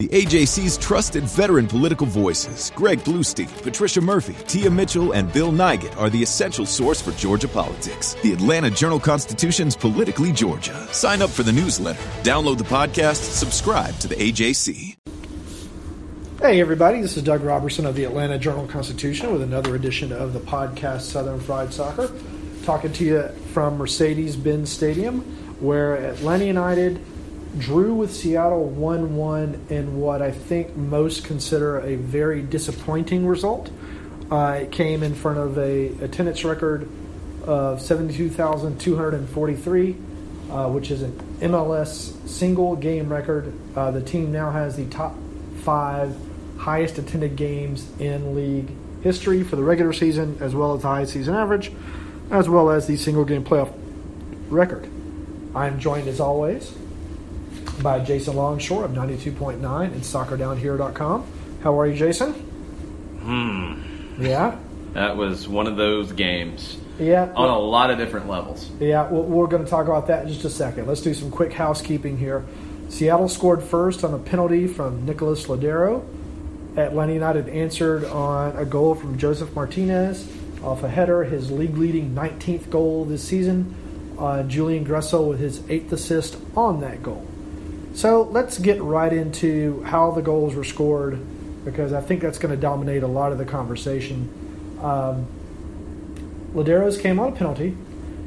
The AJC's trusted veteran political voices, Greg Bluestein, Patricia Murphy, Tia Mitchell, and Bill Nigut, are the essential source for Georgia politics. The Atlanta Journal Constitution's Politically Georgia. Sign up for the newsletter, download the podcast, subscribe to the AJC. Hey, everybody, this is Doug Roberson of the Atlanta Journal Constitution with another edition of the podcast Southern Fried Soccer. Talking to you from Mercedes Benz Stadium, where Atlanta United drew with Seattle 1 1 in what I think most consider a very disappointing result. Uh, it came in front of a attendance record of 72,243, uh, which is an MLS single game record. Uh, the team now has the top five highest attended games in league history for the regular season, as well as the highest season average, as well as the single game playoff record. I'm joined as always by Jason Longshore of 92.9 and soccerdownhere.com. How are you, Jason? Hmm. Yeah? That was one of those games. Yeah. On a lot of different levels. Yeah, well, we're going to talk about that in just a second. Let's do some quick housekeeping here. Seattle scored first on a penalty from Nicholas Lodeiro. Atlanta United answered on a goal from Josef Martinez off a header, his league leading 19th goal this season. Uh, Julian Gressel with his eighth assist on that goal. So let's get right into how the goals were scored because I think that's going to dominate a lot of the conversation. Um, Lodeiro's came on a penalty.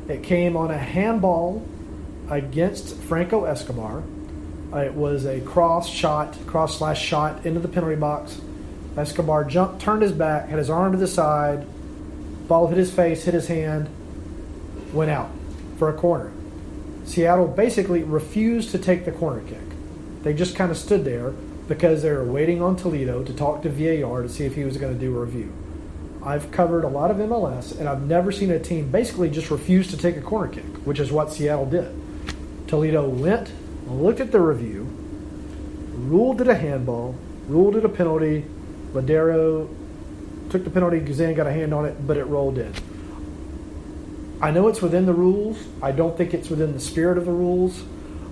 It came on a handball against Franco Escobar. It was a cross shot, cross slash shot into the penalty box. Escobar jumped, turned his back, had his arm to the side, ball hit his face, hit his hand, went out for a corner. Seattle basically refused to take the corner kick. They just kind of stood there because they were waiting on Toledo to talk to VAR to see if he was going to do a review. I've covered a lot of MLS, and I've never seen a team basically just refuse to take a corner kick, which is what Seattle did. Toledo went, looked at the review, ruled it a handball, ruled it a penalty. Lodeiro took the penalty, Guzan got a hand on it, but it rolled in. I know it's within the rules. I don't think it's within the spirit of the rules.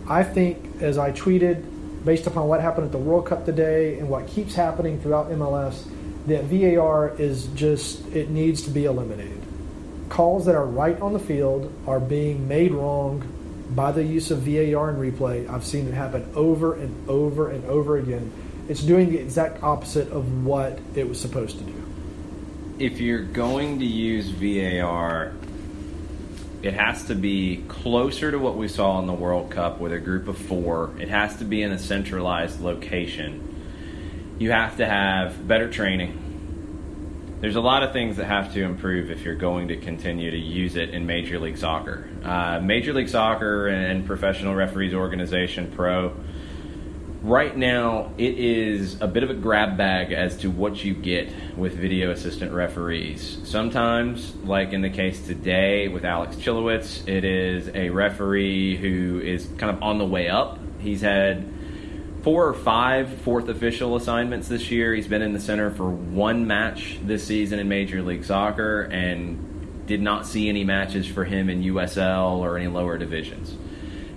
I think, as I tweeted, based upon what happened at the World Cup today and what keeps happening throughout MLS, that VAR is just, it needs to be eliminated. Calls that are right on the field are being made wrong by the use of VAR and replay. I've seen it happen over and over and over again. It's doing the exact opposite of what it was supposed to do. If you're going to use VAR, it has to be closer to what we saw in the World Cup with a group of four. It has to be in a centralized location. You have to have better training. There's a lot of things that have to improve if you're going to continue to use it in Major League Soccer. Uh, Major League Soccer and Professional Referees Organization, Pro, right now it is a bit of a grab bag as to what you get with video assistant referees. Sometimes, like in the case today with Alex Chilowicz, it is a referee who is kind of on the way up. He's had four or five fourth official assignments this year. He's been in the center for one match this season in Major League Soccer and did not see any matches for him in USL or any lower divisions.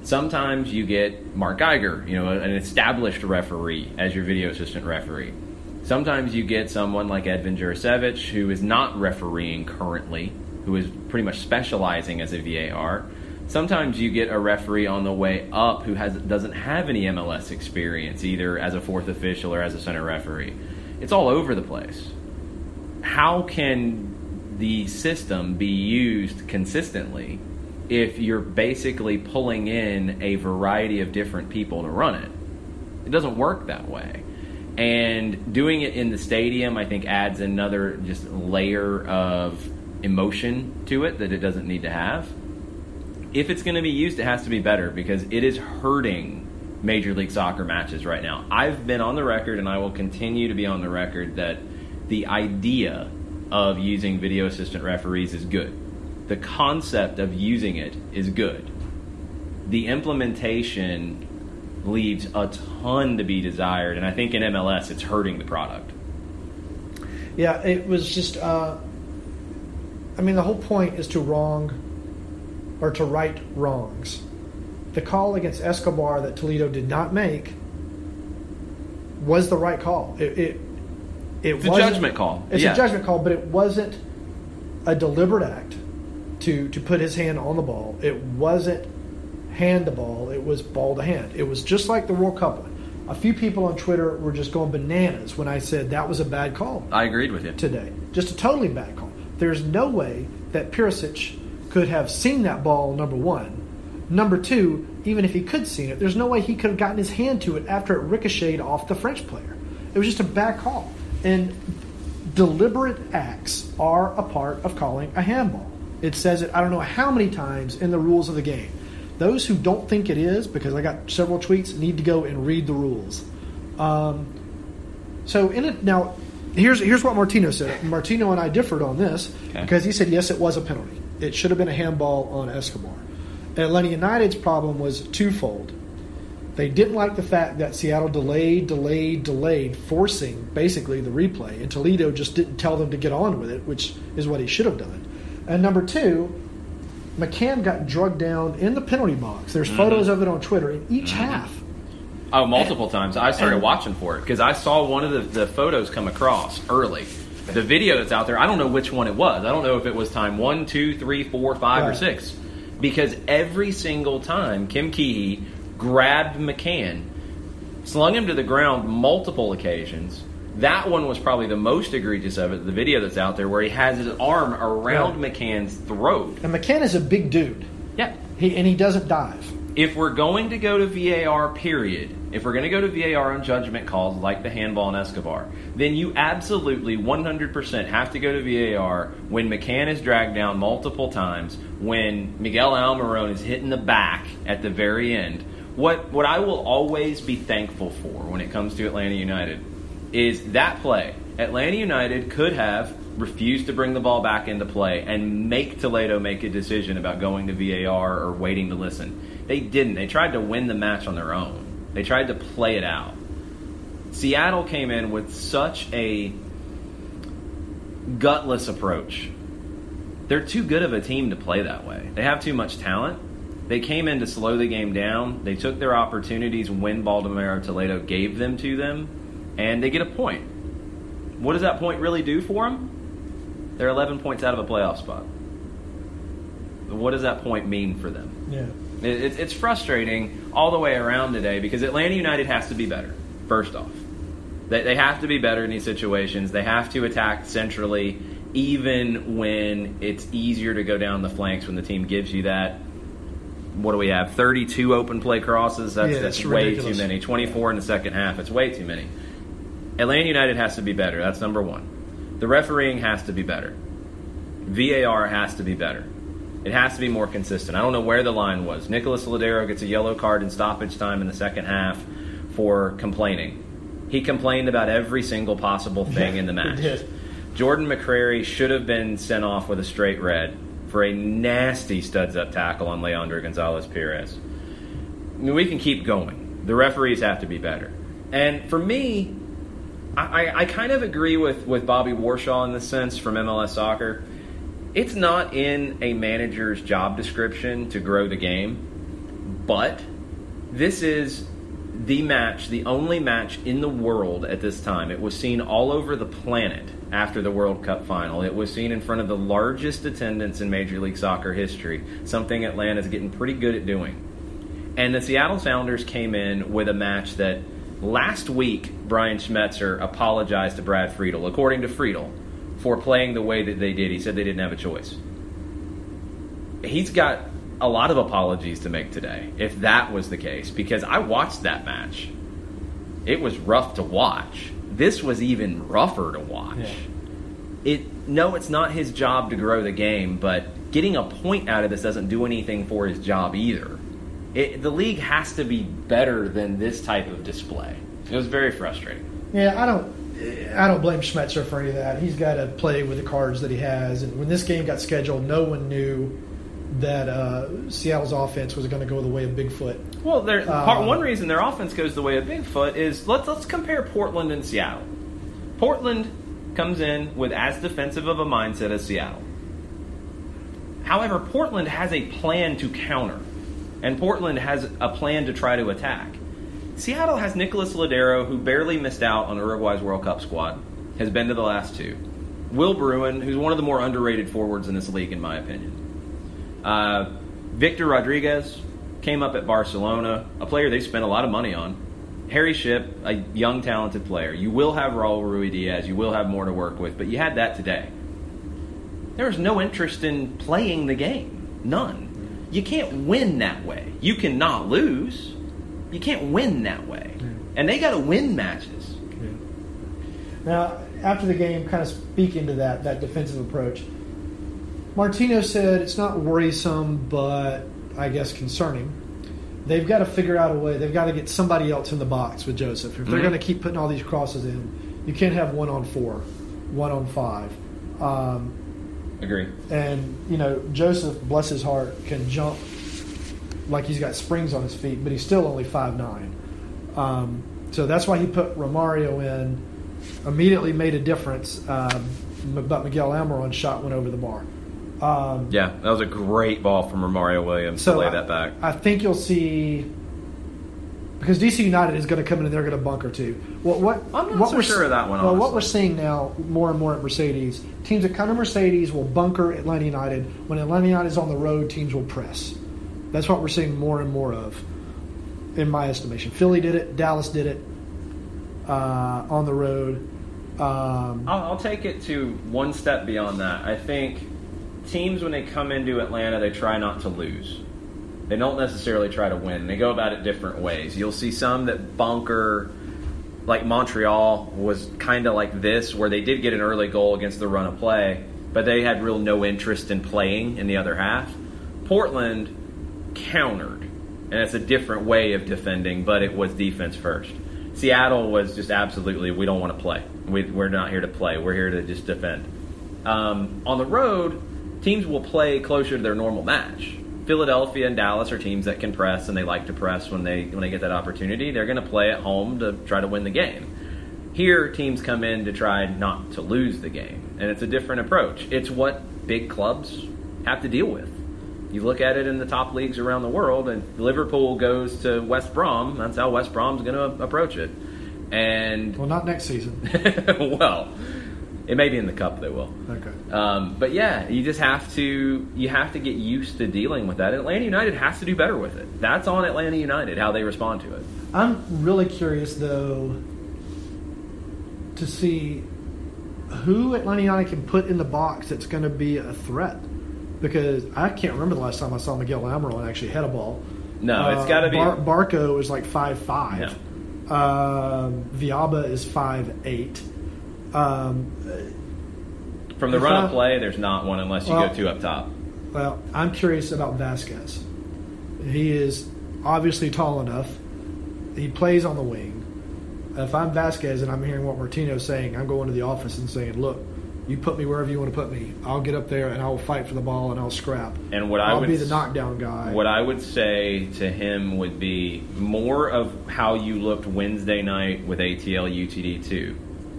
Sometimes you get Mark Geiger, you know, an established referee as your video assistant referee. Sometimes you get someone like Edvin Jurisevic, who is not refereeing currently, who is pretty much specializing as a VAR. Sometimes you get a referee on the way up who has doesn't have any MLS experience, either as a fourth official or as a center referee. It's all over the place. How can the system be used consistently if you're basically pulling in a variety of different people to run it? It doesn't work that way. And doing it in the stadium, I think, adds another just layer of emotion to it that it doesn't need to have. If it's going to be used, it has to be better because it is hurting Major League Soccer matches right now. I've been on the record, and I will continue to be on the record that the idea of using video assistant referees is good. The concept of using it is good. The implementation leaves a ton to be desired, and I think in MLS it's hurting the product. Yeah, it was just. Uh, I mean, the whole point is to wrong or to right wrongs. The call against Escobar that Toledo did not make was the right call. It, it, it It's a judgment call. It's Yeah. a judgment call, but it wasn't a deliberate act to to put his hand on the ball. It wasn't hand to ball. It was ball to hand. It was just like the World Cup one. A few people on Twitter were just going bananas when I said that was a bad call I agreed with you. today. Just a totally bad call. There's no way that Perisic could have seen that ball, number one. Number two, even if he could seen it, there's no way he could have gotten his hand to it after it ricocheted off the French player. It was just a bad call. And deliberate acts are a part of calling a handball. It says it, I don't know how many times in the rules of the game. Those who don't think it is, because I got several tweets, need to go and read the rules. Um, so in it now, here's here's what Martino said. Martino and I differed on this Okay. because he said yes, it was a penalty. It should have been a handball on Escobar. Atlanta United's problem was twofold. They didn't like the fact that Seattle delayed, delayed, delayed, forcing basically the replay, and Toledo just didn't tell them to get on with it, which is what he should have done. And number two, McCann got drugged down in the penalty box. There's mm-hmm. photos of it on Twitter in each mm-hmm. half. Oh, multiple times. I started and- watching for it because I saw one of the, the photos come across early. The video that's out there, I don't know which one it was. I don't know if it was time one, two, three, four, five, or six. Because every single time Kim Kee-hee grabbed McCann, slung him to the ground multiple occasions. That one was probably the most egregious of it, the video that's out there, where he has his arm around McCann's throat. And McCann is a big dude. Yeah. He and he doesn't dive. if we're going to go to VAR, period, if we're going to go to VAR on judgment calls like the handball and Escobar, then you absolutely 100% have to go to VAR when McCann is dragged down multiple times, when Miguel Almiron is hit in the back at the very end. What, what I will always be thankful for when it comes to Atlanta United is that play. Atlanta United could have refused to bring the ball back into play and make Toledo make a decision about going to VAR or waiting to listen. They didn't. They tried to win the match on their own. They tried to play it out. Seattle came in with such a gutless approach. They're too good of a team to play that way. They have too much talent. They came in to slow the game down. They took their opportunities when Baldomero Toledo gave them to them, and they get a point. What does that point really do for them? They're 11 points out of a playoff spot. What does that point mean for them? Yeah. It, it, it's frustrating all the way around today because Atlanta United has to be better. First off, they, they have to be better in these situations. They have to attack centrally, even when it's easier to go down the flanks when the team gives you that. What do we have? Thirty-two open play crosses. That's, Yeah, that's way ridiculous. too many. Twenty-four in the second half. It's way too many. Atlanta United has to be better. That's number one. The refereeing has to be better. VAR has to be better. It has to be more consistent. I don't know where the line was. Nicholas Lodeiro gets a yellow card in stoppage time in the second half for complaining. He complained about every single possible thing in the he match. Jordan McCrary should have been sent off with a straight red for a nasty studs up tackle on Leandro Gonzalez Pirez. I mean, we can keep going. The referees have to be better. And for me, I, I, kind of agree with, with Bobby Warshaw in the sense from MLS Soccer. It's not in a manager's job description to grow the game, but this is the match, the only match in the world at this time. It was seen all over the planet after the World Cup final. It was seen in front of the largest attendance in Major League Soccer history, something Atlanta's getting pretty good at doing. And the Seattle Sounders came in with a match that last week Brian Schmetzer apologized to Brad Friedel, according to Friedel, for playing the way that they did. He said they didn't have a choice. He's got a lot of apologies to make today, if that was the case, because I watched that match. It was rough to watch. This was even rougher to watch. Yeah. It no, it's not his job to grow the game, but getting a point out of this doesn't do anything for his job either. It, the league has to be better than this type of display. It was very frustrating. Yeah, I don't. I don't blame Schmetzer for any of that. He's got to play with the cards that he has. And when this game got scheduled, no one knew that uh, Seattle's offense was going to go the way of Bigfoot. Well, there, Uh, part, one reason their offense goes the way of Bigfoot is let's let's compare Portland and Seattle. Portland comes in with as defensive of a mindset as Seattle. However, Portland has a plan to counter, and Portland has a plan to try to attack. Seattle has Nicholas Lodeiro, who barely missed out on Uruguay's World Cup squad, has been to the last two. Will Bruin, who's one of the more underrated forwards in this league, in my opinion. Uh, Victor Rodriguez came up at Barcelona, a player they spent a lot of money on. Harry Shipp, a young, talented player. You will have Raul Ruidiaz. You will have more to work with, but you had that today. There was no interest in playing the game. None. You can't win that way. You cannot lose. You can't win that way. And they got to win matches. Now, after the game, kind of speaking to that that defensive approach, Martino said it's not worrisome, but I guess concerning. They've got to figure out a way. They've got to get somebody else in the box with Josef. If they're Mhm. going to keep putting all these crosses in, you can't have one on four, one on five. Um, Agree. and you know Josef, bless his heart, can jump like he's got springs on his feet, but he's still only five nine. Um, so that's why he put Romario in. Immediately made a difference, um, but Miguel Almiron shot went over the bar. Um, Yeah, that was a great ball from Romario Williams so to lay I- that back. I think you'll see because DC United is going to come in and they're going to bunker too. What what I'm not what so we're sure of that one, Well, what we're seeing now more and more at Mercedes teams that come to Mercedes will bunker Atlanta United. When Atlanta United is on the road, teams will press. That's what we're seeing more and more of, in my estimation. Philly did it. Dallas did it uh, on the road. Um, I'll, I'll take it to one step beyond that. I think teams, when they come into Atlanta, they try not to lose. They don't necessarily try to win. They go about it different ways. You'll see some that bunker, like Montreal was kind of like this, where they did get an early goal against the run of play, but they had real no interest in playing in the other half. Portland countered, and it's a different way of defending, but it was defense first. Seattle was just absolutely, we don't want to play. We, we're not here to play. We're here to just defend. Um, on the road, teams will play closer to their normal match. Philadelphia and Dallas are teams that can press, and they like to press when they when they get that opportunity. They're going to play at home to try to win the game. Here, teams come in to try not to lose the game, and it's a different approach. It's what big clubs have to deal with. You look at it in the top leagues around the world, and Liverpool goes to West Brom. That's how West Brom's going to approach it. And well, not next season. well, it may be in the cup. They will. Okay. Um, but yeah, you just have to you have to get used to dealing with that. Atlanta United has to do better with it. That's on Atlanta United how they respond to it. I'm really curious though to see who Atlanta United can put in the box that's going to be a threat. Because I can't remember the last time I saw Miguel Almiron actually head a ball. No, it's got to be. Bar- Barco is like five five. Um, Villalba is five eight. Um, from the run I- of play, there's not one unless you Well- go two up top. well, I'm curious about Vazquez. He is obviously tall enough. He plays on the wing. If I'm Vazquez and I'm hearing what Martino's saying, I'm going to the office and saying, "Look, you put me wherever you want to put me. I'll get up there and I'll fight for the ball and I'll scrap. And what I I'll would be the knockdown guy." What I would say to him would be more of how you looked Wednesday night with ATL UTD2,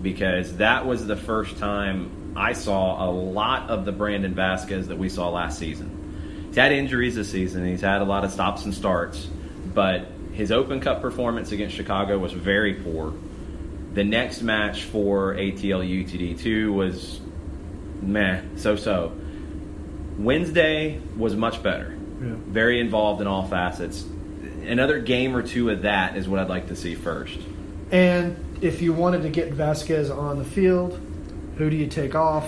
because that was the first time I saw a lot of the Brandon Vazquez that we saw last season. He's had injuries this season, he's had a lot of stops and starts, but his Open Cup performance against Chicago was very poor. The next match for ATL UTD2 was meh, so so. Wednesday was much better. Yeah. Very involved in all facets. Another game or two of that is what I'd like to see first. And if you wanted to get Vazquez on the field, who do you take off?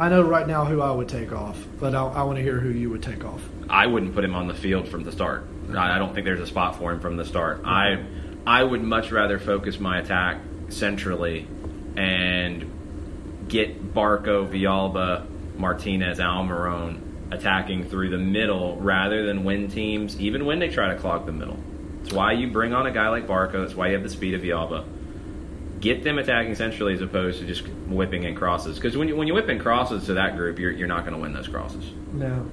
I know right now who I would take off, but I, I want to hear who you would take off. I wouldn't put him on the field from the start. I don't think there's a spot for him from the start. I I would much rather focus my attack centrally and get Barco, Villalba, Martinez, Almiron attacking through the middle rather than win teams, even when they try to clog the middle. That's why you bring on a guy like Barco. That's why you have the speed of Villalba. Get them attacking centrally as opposed to just whipping in crosses. Because when you, when you whip in crosses to that group, you're, you're not going to win those crosses. No.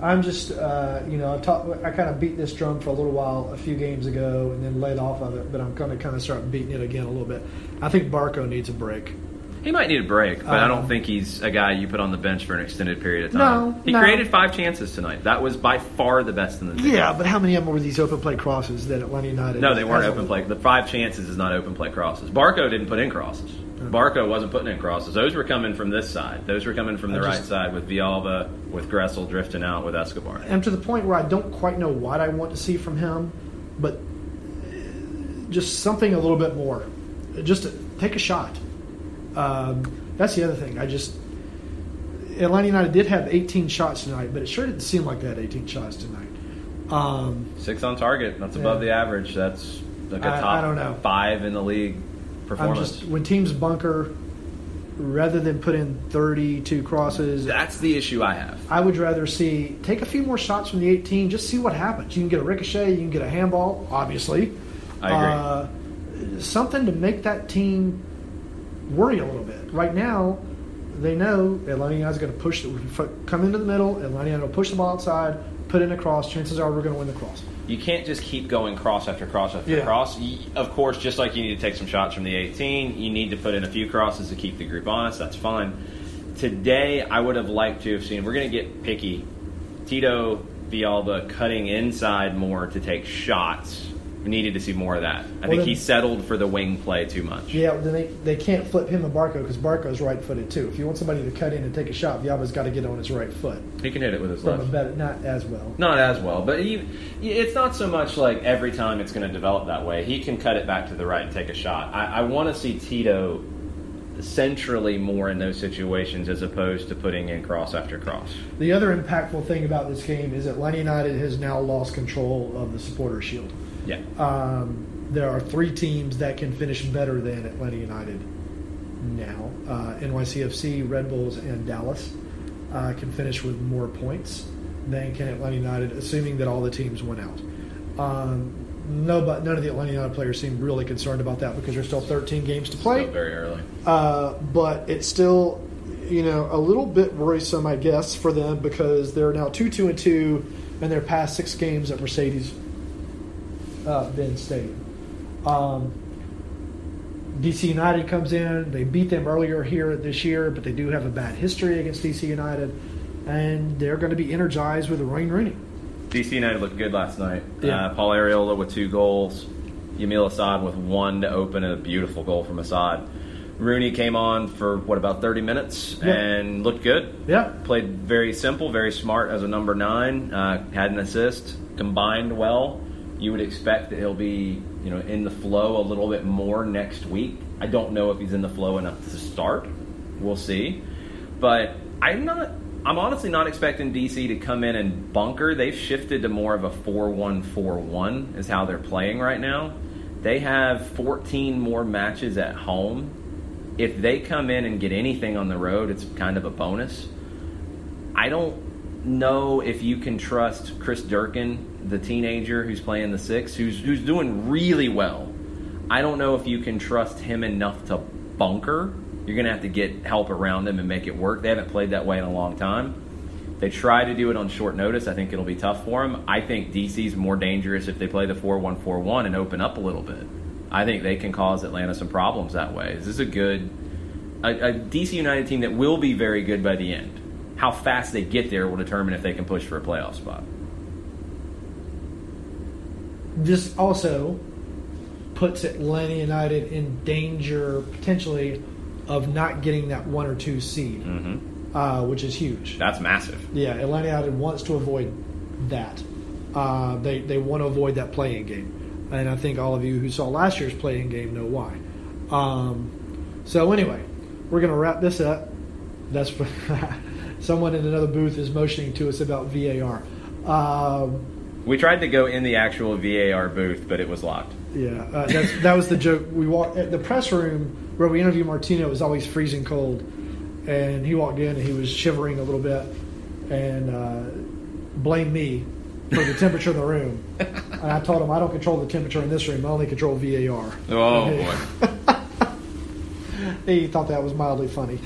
I'm just, uh, you know, I've I kind of beat this drum for a little while a few games ago and then laid off of it, but I'm going to kind of start beating it again a little bit. I think Barco needs a break. He might need a break, but I don't Um, think he's a guy you put on the bench for an extended period of time. No, he no. created five chances tonight. That was by far the best in the team. Yeah, but how many of them were these open play crosses that Atlanta United? No, they weren't open play. The five chances is not open play crosses. Barco didn't put in crosses. Barco wasn't putting in crosses. Those were coming from this side. Those were coming from the I right side with Villalba, with Gressel drifting out with Escobar. I'm to the point where I don't quite know what I want to see from him, but just something a little bit more. Just take a shot. Um, that's the other thing. I just Atlanta United did have 18 shots tonight, but it sure didn't seem like they had 18 shots tonight. Um, Six on target. That's above Yeah. the average. That's like a I- top I don't know. five in the league I'm performance. just when teams bunker, rather than put in 32 crosses, That's the issue I have. I would rather see take a few more shots from the 18, just see what happens. You can get a ricochet, you can get a handball, obviously. I agree. Uh, something to make that team worry a little bit. Right now, they know Atlanta United's going to push. The, come into the middle. Atlanta United will push the ball outside, put in a cross. Chances are we're going to win the cross. You can't just keep going cross after cross after Yeah. cross. Of course, just like you need to take some shots from the 18, you need to put in a few crosses to keep the group honest. That's fine. Today, I would have liked to have seen. We're going to get picky. Tito Villalba cutting inside more to take shots. We needed to see more of that. I Well, think then- he settled for the wing play too much. Yeah, then they, they can't flip him and Barco because Barco's right footed too. If you want somebody to cut in and take a shot, Villalba's got to get on his right foot. He can hit it with his From left. better, not as well. Not as well, but he, it's not so much like every time it's going to develop that way. He can cut it back to the right and take a shot. I, I want to see Tito centrally more in those situations as opposed to putting in cross after cross. The other impactful thing about this game is that Lenny United has now lost control of the supporter shield. Yeah. Um, there are three teams that can finish better than Atlanta United now. Uh, NYCFC, Red Bulls, and Dallas uh, can finish with more points than can Atlanta United, assuming that all the teams went out. Um, no, but none of the Atlanta United players seem really concerned about that because there's still 13 games to play. Still very early. Uh, but it's still, you know, a little bit worrisome, I guess, for them because they're now two, two, and two, in their past six games at Mercedes uh, Stadium. Um, DC United comes in. They beat them earlier here this year, but they do have a bad history against DC United, and they're going to be energized with Wayne Rooney. DC United looked good last night. Yeah. Uh, Paul Arriola with two goals. Yamil Asad with one to open a beautiful goal from Asad. Rooney came on for what about 30 minutes Yeah. and looked good. Yeah. Played very simple, very smart as a number nine. Uh, had an assist, combined well. You would expect that he'll be, you know, in the flow a little bit more next week. I don't know if he's in the flow enough to start. We'll see. But I'm not. I'm honestly not expecting DC to come in and bunker. They've shifted to more of a 4-1-4-1 is how they're playing right now. They have 14 more matches at home. If they come in and get anything on the road, it's kind of a bonus. I don't know if you can trust Chris Durkin, the teenager who's playing the six, who's who's doing really well. I don't know if you can trust him enough to bunker. You're going to have to get help around him and make it work. They haven't played that way in a long time. They try to do it on short notice. I think it'll be tough for them. I think DC's more dangerous if they play the 4 1 4 1 and open up a little bit. I think they can cause Atlanta some problems that way. Is this is a good, a, a DC United team that will be very good by the end. How fast they get there will determine if they can push for a playoff spot. This also puts Atlanta United in danger potentially of not getting that one or two seed, uh, which is huge. That's massive. Yeah, Atlanta United wants to avoid that. Uh, they they want to avoid that playing game, and I think all of you who saw last year's playing game know why. Um, so anyway, we're going to wrap this up. That's someone in another booth is motioning to us about VAR. Um, We tried to go in the actual VAR booth, but it was locked. Yeah, uh, that's, that was the joke. We walked at the press room where we interview Martino. It was always freezing cold, and he walked in and he was shivering a little bit. and uh, blame me for the temperature in the room. And I told him I don't control the temperature in this room. I only control VAR. Oh he- boy. he thought that was mildly funny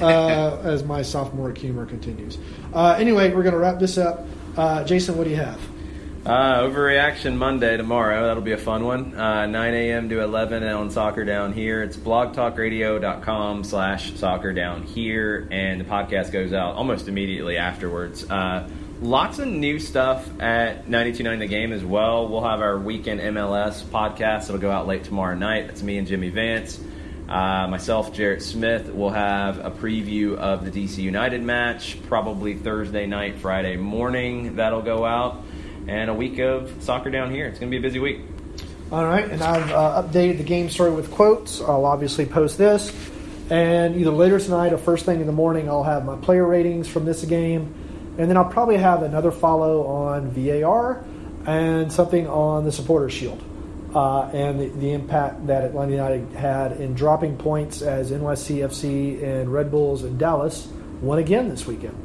uh, as my sophomoric humor continues. Uh, anyway, we're going to wrap this up. Uh, Jason, what do you have? Uh, overreaction Monday tomorrow. That'll be a fun one. Uh, 9 a.m. to 11 on Soccer Down Here. It's blogtalkradio.com slash soccer down here, and the podcast goes out almost immediately afterwards. Uh, lots of new stuff at 92.9 The Game as well. We'll have our weekend MLS podcast. It'll go out late tomorrow night. That's me and Jimmy Vance. Uh, myself, Jarrett Smith, will have a preview of the DC United match, probably Thursday night, Friday morning. That'll go out. And a week of soccer down here. It's going to be a busy week. All right, and I've uh, updated the game story with quotes. I'll obviously post this. And either later tonight or first thing in the morning, I'll have my player ratings from this game. And then I'll probably have another follow on VAR and something on the Supporter Shield uh, and the, the impact that Atlanta United had in dropping points as NYCFC and Red Bulls and Dallas won again this weekend.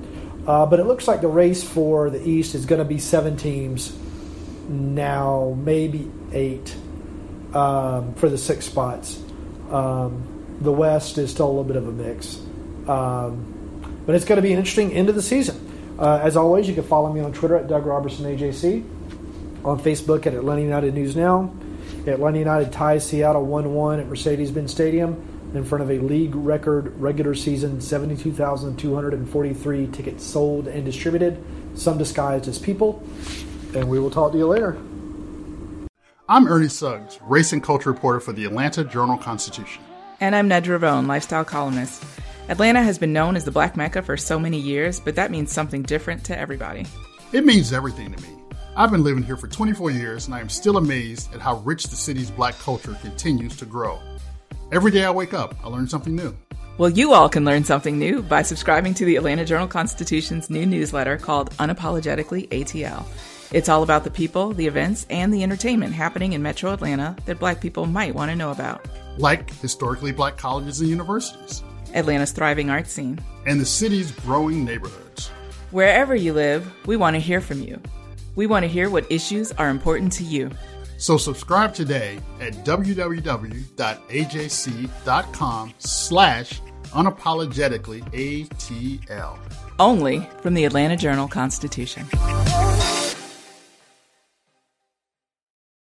Uh, but it looks like the race for the East is going to be seven teams now, maybe eight um, for the six spots. Um, the West is still a little bit of a mix. Um, but it's going to be an interesting end of the season. Uh, as always, you can follow me on Twitter at Doug Roberson AJC, on Facebook at Atlanta United News Now. Atlanta United ties Seattle 1 1 at Mercedes Benz Stadium in front of a league record regular season 72,243 tickets sold and distributed, some disguised as people. And we will talk to you later. I'm Ernie Suggs, race and culture reporter for the Atlanta Journal Constitution. And I'm Nedra Rhone, lifestyle columnist. Atlanta has been known as the Black Mecca for so many years, but that means something different to everybody. It means everything to me. I've been living here for 24 years and I am still amazed at how rich the city's black culture continues to grow. Every day I wake up, I learn something new. Well, you all can learn something new by subscribing to the Atlanta Journal Constitution's new newsletter called Unapologetically ATL. It's all about the people, the events, and the entertainment happening in metro Atlanta that black people might want to know about. Like historically black colleges and universities, Atlanta's thriving art scene. and the city's growing neighborhoods. Wherever you live, we want to hear from you. We want to hear what issues are important to you. So subscribe today at www.ajc.com slash unapologetically ATL. Only from the Atlanta Journal Constitution.